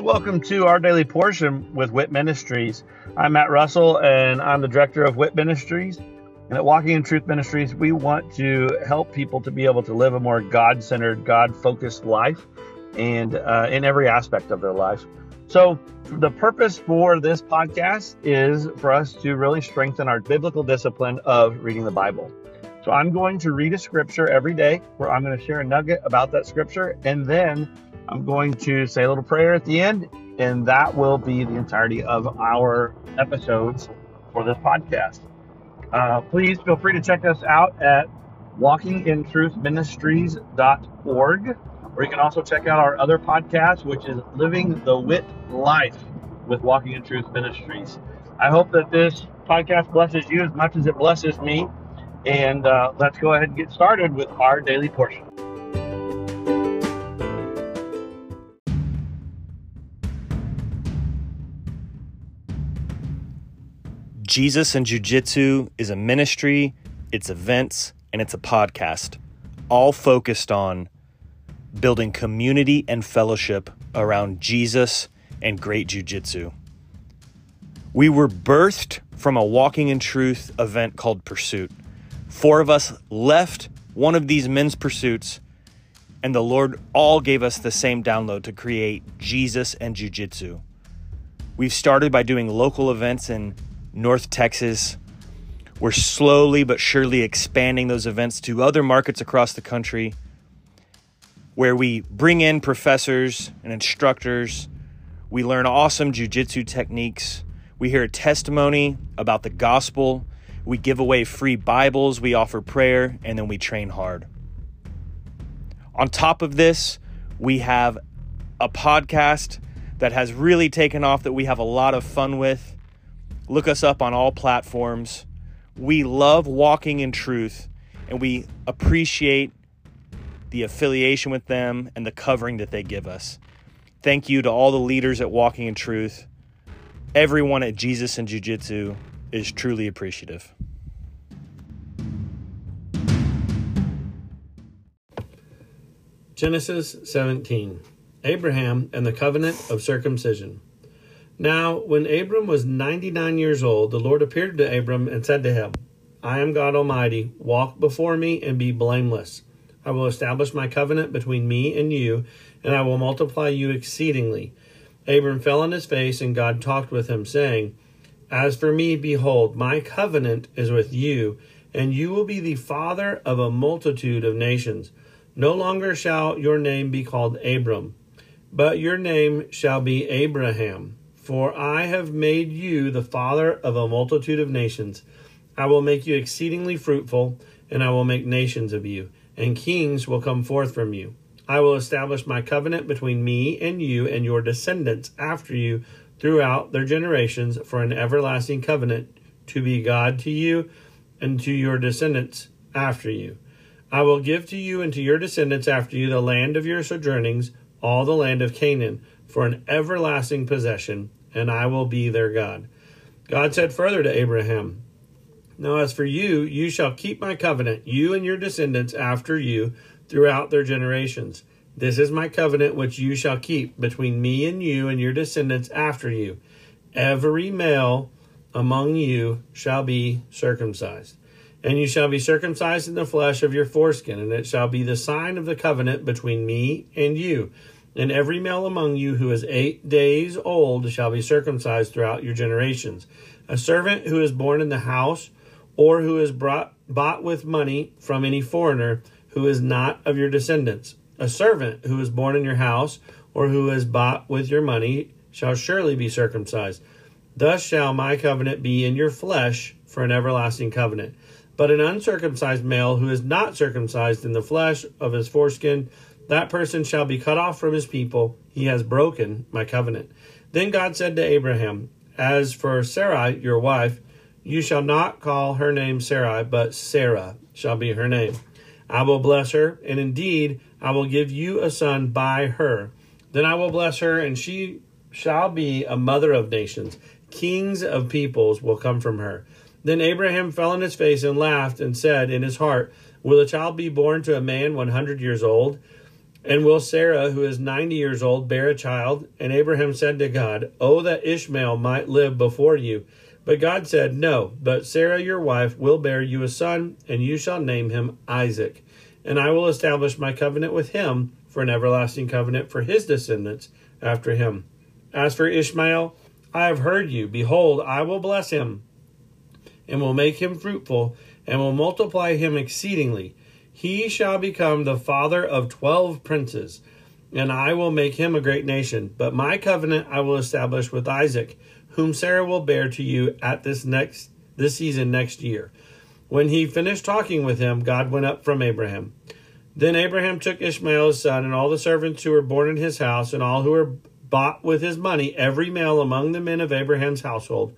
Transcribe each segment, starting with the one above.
Welcome to our daily portion with WIT Ministries. I'm Matt Russell and I'm the director of WIT Ministries. And at Walking in Truth Ministries, we want to help people to be able to live a more God centered, God focused life and uh, in every aspect of their life. So, the purpose for this podcast is for us to really strengthen our biblical discipline of reading the Bible. So, I'm going to read a scripture every day where I'm going to share a nugget about that scripture, and then I'm going to say a little prayer at the end, and that will be the entirety of our episodes for this podcast. Uh, please feel free to check us out at walkingintruthministries.org, or you can also check out our other podcast, which is Living the Wit Life with Walking in Truth Ministries. I hope that this podcast blesses you as much as it blesses me. And uh, let's go ahead and get started with our daily portion. Jesus and Jiu Jitsu is a ministry, it's events, and it's a podcast, all focused on building community and fellowship around Jesus and great Jiu Jitsu. We were birthed from a Walking in Truth event called Pursuit. Four of us left one of these men's pursuits, and the Lord all gave us the same download to create Jesus and Jiu Jitsu. We've started by doing local events in North Texas. We're slowly but surely expanding those events to other markets across the country where we bring in professors and instructors. We learn awesome jujitsu techniques. We hear a testimony about the gospel. We give away free Bibles. We offer prayer, and then we train hard. On top of this, we have a podcast that has really taken off that we have a lot of fun with. Look us up on all platforms. We love walking in truth and we appreciate the affiliation with them and the covering that they give us. Thank you to all the leaders at Walking in Truth. Everyone at Jesus and Jiu Jitsu is truly appreciative. Genesis 17 Abraham and the covenant of circumcision. Now, when Abram was 99 years old, the Lord appeared to Abram and said to him, I am God Almighty. Walk before me and be blameless. I will establish my covenant between me and you, and I will multiply you exceedingly. Abram fell on his face, and God talked with him, saying, As for me, behold, my covenant is with you, and you will be the father of a multitude of nations. No longer shall your name be called Abram, but your name shall be Abraham for I have made you the father of a multitude of nations. I will make you exceedingly fruitful, and I will make nations of you, and kings will come forth from you. I will establish my covenant between me and you and your descendants after you throughout their generations for an everlasting covenant to be God to you and to your descendants after you. I will give to you and to your descendants after you the land of your sojournings, all the land of Canaan, for an everlasting possession and I will be their God. God said further to Abraham, Now as for you, you shall keep my covenant, you and your descendants after you, throughout their generations. This is my covenant which you shall keep between me and you and your descendants after you. Every male among you shall be circumcised. And you shall be circumcised in the flesh of your foreskin, and it shall be the sign of the covenant between me and you. And every male among you who is eight days old shall be circumcised throughout your generations. A servant who is born in the house, or who is brought, bought with money from any foreigner who is not of your descendants. A servant who is born in your house, or who is bought with your money, shall surely be circumcised. Thus shall my covenant be in your flesh for an everlasting covenant. But an uncircumcised male who is not circumcised in the flesh of his foreskin, that person shall be cut off from his people. He has broken my covenant. Then God said to Abraham, As for Sarai, your wife, you shall not call her name Sarai, but Sarah shall be her name. I will bless her, and indeed I will give you a son by her. Then I will bless her, and she shall be a mother of nations. Kings of peoples will come from her. Then Abraham fell on his face and laughed and said in his heart, Will a child be born to a man 100 years old? And will Sarah, who is 90 years old, bear a child? And Abraham said to God, Oh, that Ishmael might live before you. But God said, No, but Sarah your wife will bear you a son, and you shall name him Isaac. And I will establish my covenant with him for an everlasting covenant for his descendants after him. As for Ishmael, I have heard you. Behold, I will bless him, and will make him fruitful, and will multiply him exceedingly. He shall become the father of twelve princes, and I will make him a great nation. But my covenant I will establish with Isaac, whom Sarah will bear to you at this next this season next year. When he finished talking with him, God went up from Abraham. Then Abraham took Ishmael his son, and all the servants who were born in his house, and all who were bought with his money, every male among the men of Abraham's household,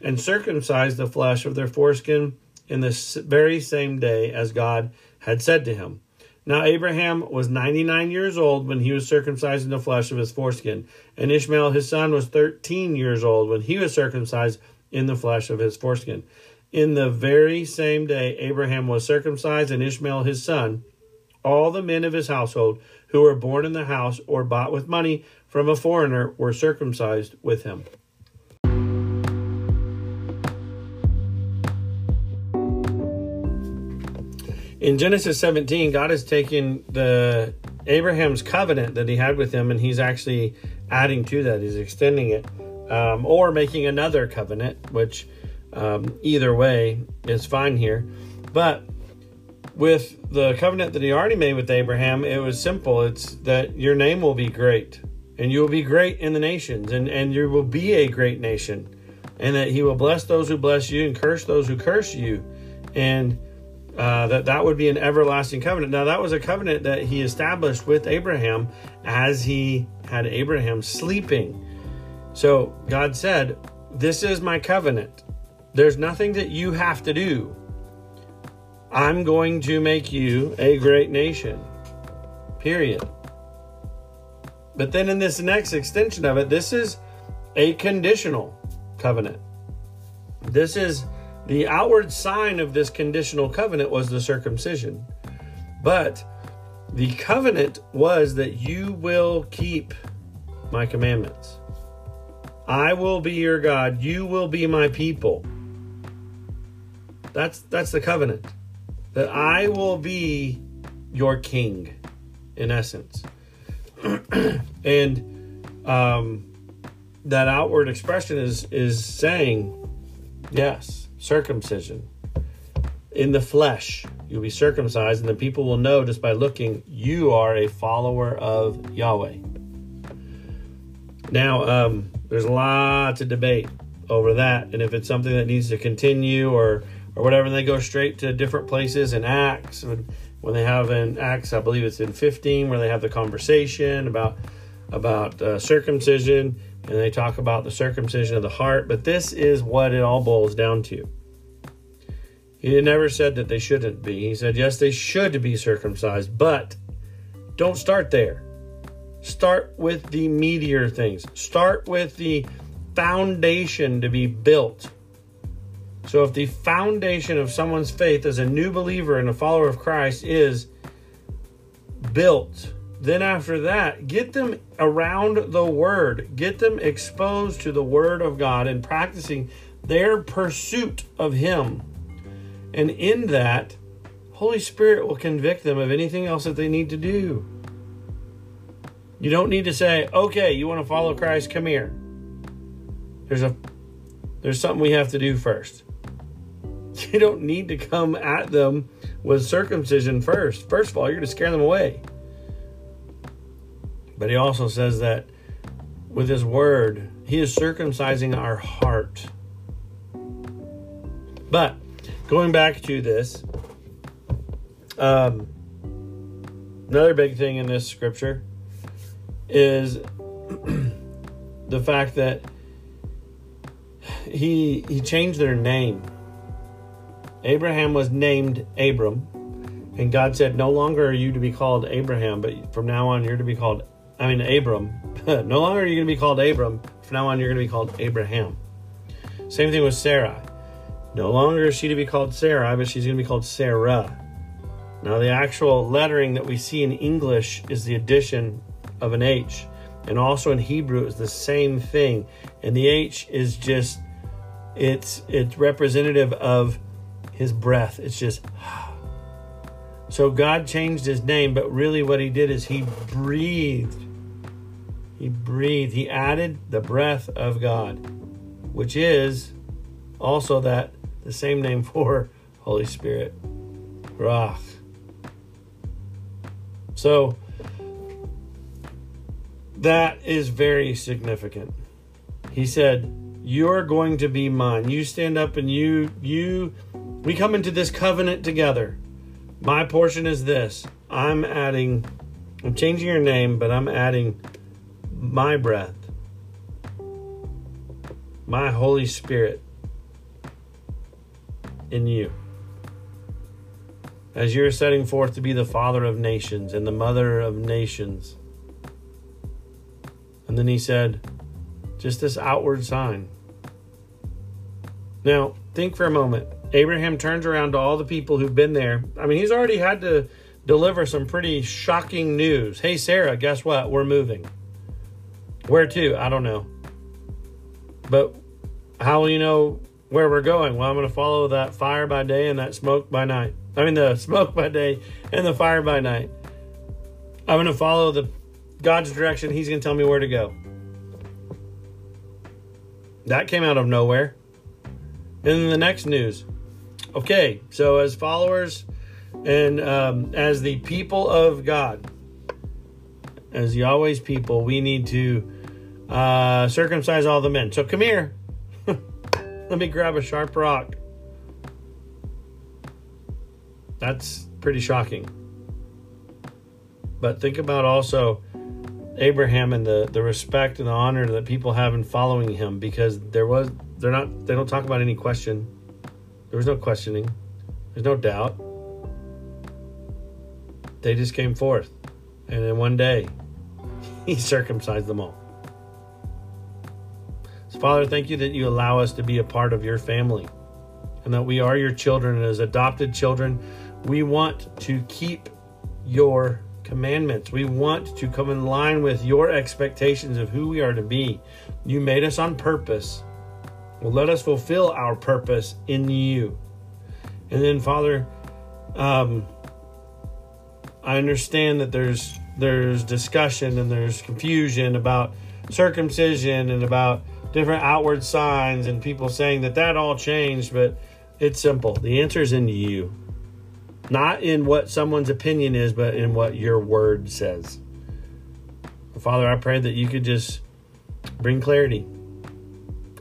and circumcised the flesh of their foreskin in the very same day as God had said to him. Now Abraham was 99 years old when he was circumcised in the flesh of his foreskin, and Ishmael his son was 13 years old when he was circumcised in the flesh of his foreskin. In the very same day Abraham was circumcised, and Ishmael his son, all the men of his household who were born in the house or bought with money from a foreigner were circumcised with him. In Genesis 17, God has taken the Abraham's covenant that he had with him and he's actually adding to that. He's extending it um, or making another covenant, which um, either way is fine here. But with the covenant that he already made with Abraham, it was simple. It's that your name will be great and you will be great in the nations and, and you will be a great nation and that he will bless those who bless you and curse those who curse you. And uh, that that would be an everlasting covenant. Now that was a covenant that he established with Abraham as he had Abraham sleeping. So God said, "This is my covenant. There's nothing that you have to do. I'm going to make you a great nation." Period. But then in this next extension of it, this is a conditional covenant. This is the outward sign of this conditional covenant was the circumcision. But the covenant was that you will keep my commandments. I will be your God, you will be my people. That's that's the covenant. That I will be your king in essence. and um, that outward expression is is saying yes circumcision. In the flesh, you'll be circumcised, and the people will know just by looking, you are a follower of Yahweh. Now, um, there's lots of debate over that, and if it's something that needs to continue or or whatever, and they go straight to different places in Acts. When they have in Acts, I believe it's in 15, where they have the conversation about about uh, circumcision and they talk about the circumcision of the heart, but this is what it all boils down to. He never said that they shouldn't be. He said, yes, they should be circumcised, but don't start there. Start with the meatier things, start with the foundation to be built. So, if the foundation of someone's faith as a new believer and a follower of Christ is built then, after that, get them around the Word, get them exposed to the Word of God and practicing their pursuit of Him. And in that, Holy Spirit will convict them of anything else that they need to do. You don't need to say, okay, you want to follow Christ, come here. There's a there's something we have to do first. You don't need to come at them with circumcision first. First of all, you're going to scare them away. But he also says that with his word, he is circumcising our heart. But going back to this, um, another big thing in this scripture is the fact that he he changed their name. Abraham was named Abram, and God said, "No longer are you to be called Abraham, but from now on you're to be called I mean, Abram. no longer are you going to be called Abram. From now on, you're going to be called Abraham. Same thing with Sarah. No longer is she to be called Sarah, but she's going to be called Sarah. Now, the actual lettering that we see in English is the addition of an H. And also in Hebrew, it's the same thing. And the H is just, it's, it's representative of his breath. It's just, so God changed his name, but really what he did is he breathed. He breathed. He added the breath of God, which is also that the same name for Holy Spirit. Ruach. So that is very significant. He said, "You're going to be mine. You stand up and you you we come into this covenant together. My portion is this. I'm adding I'm changing your name, but I'm adding my breath. My Holy Spirit in you. As you're setting forth to be the father of nations and the mother of nations. And then he said, just this outward sign. Now, think for a moment. Abraham turns around to all the people who've been there. I mean, he's already had to deliver some pretty shocking news. Hey, Sarah, guess what? We're moving. Where to? I don't know. But how will you know where we're going? Well, I'm going to follow that fire by day and that smoke by night. I mean, the smoke by day and the fire by night. I'm going to follow the God's direction. He's going to tell me where to go. That came out of nowhere. And the next news. Okay, so as followers and um, as the people of God, as Yahweh's people, we need to uh, circumcise all the men. So come here. Let me grab a sharp rock. That's pretty shocking. But think about also Abraham and the, the respect and the honor that people have in following him because there was they're not they don't talk about any question. There was no questioning. There's no doubt. They just came forth. And in one day he circumcised them all. So Father, thank you that you allow us to be a part of your family and that we are your children and as adopted children, we want to keep your commandments. We want to come in line with your expectations of who we are to be. You made us on purpose. Well, let us fulfill our purpose in you. And then, Father, um, I understand that there's there's discussion and there's confusion about circumcision and about different outward signs and people saying that that all changed, but it's simple. The answer is in you. Not in what someone's opinion is, but in what your word says. Father, I pray that you could just bring clarity,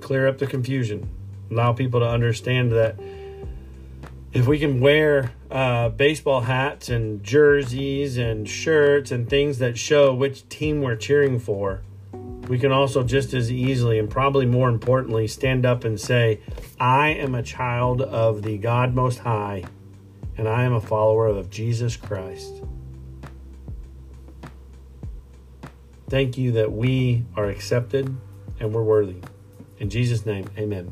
clear up the confusion, allow people to understand that if we can wear uh, baseball hats and jerseys and shirts and things that show which team we're cheering for, we can also just as easily and probably more importantly stand up and say, I am a child of the God Most High and I am a follower of Jesus Christ. Thank you that we are accepted and we're worthy. In Jesus' name, amen.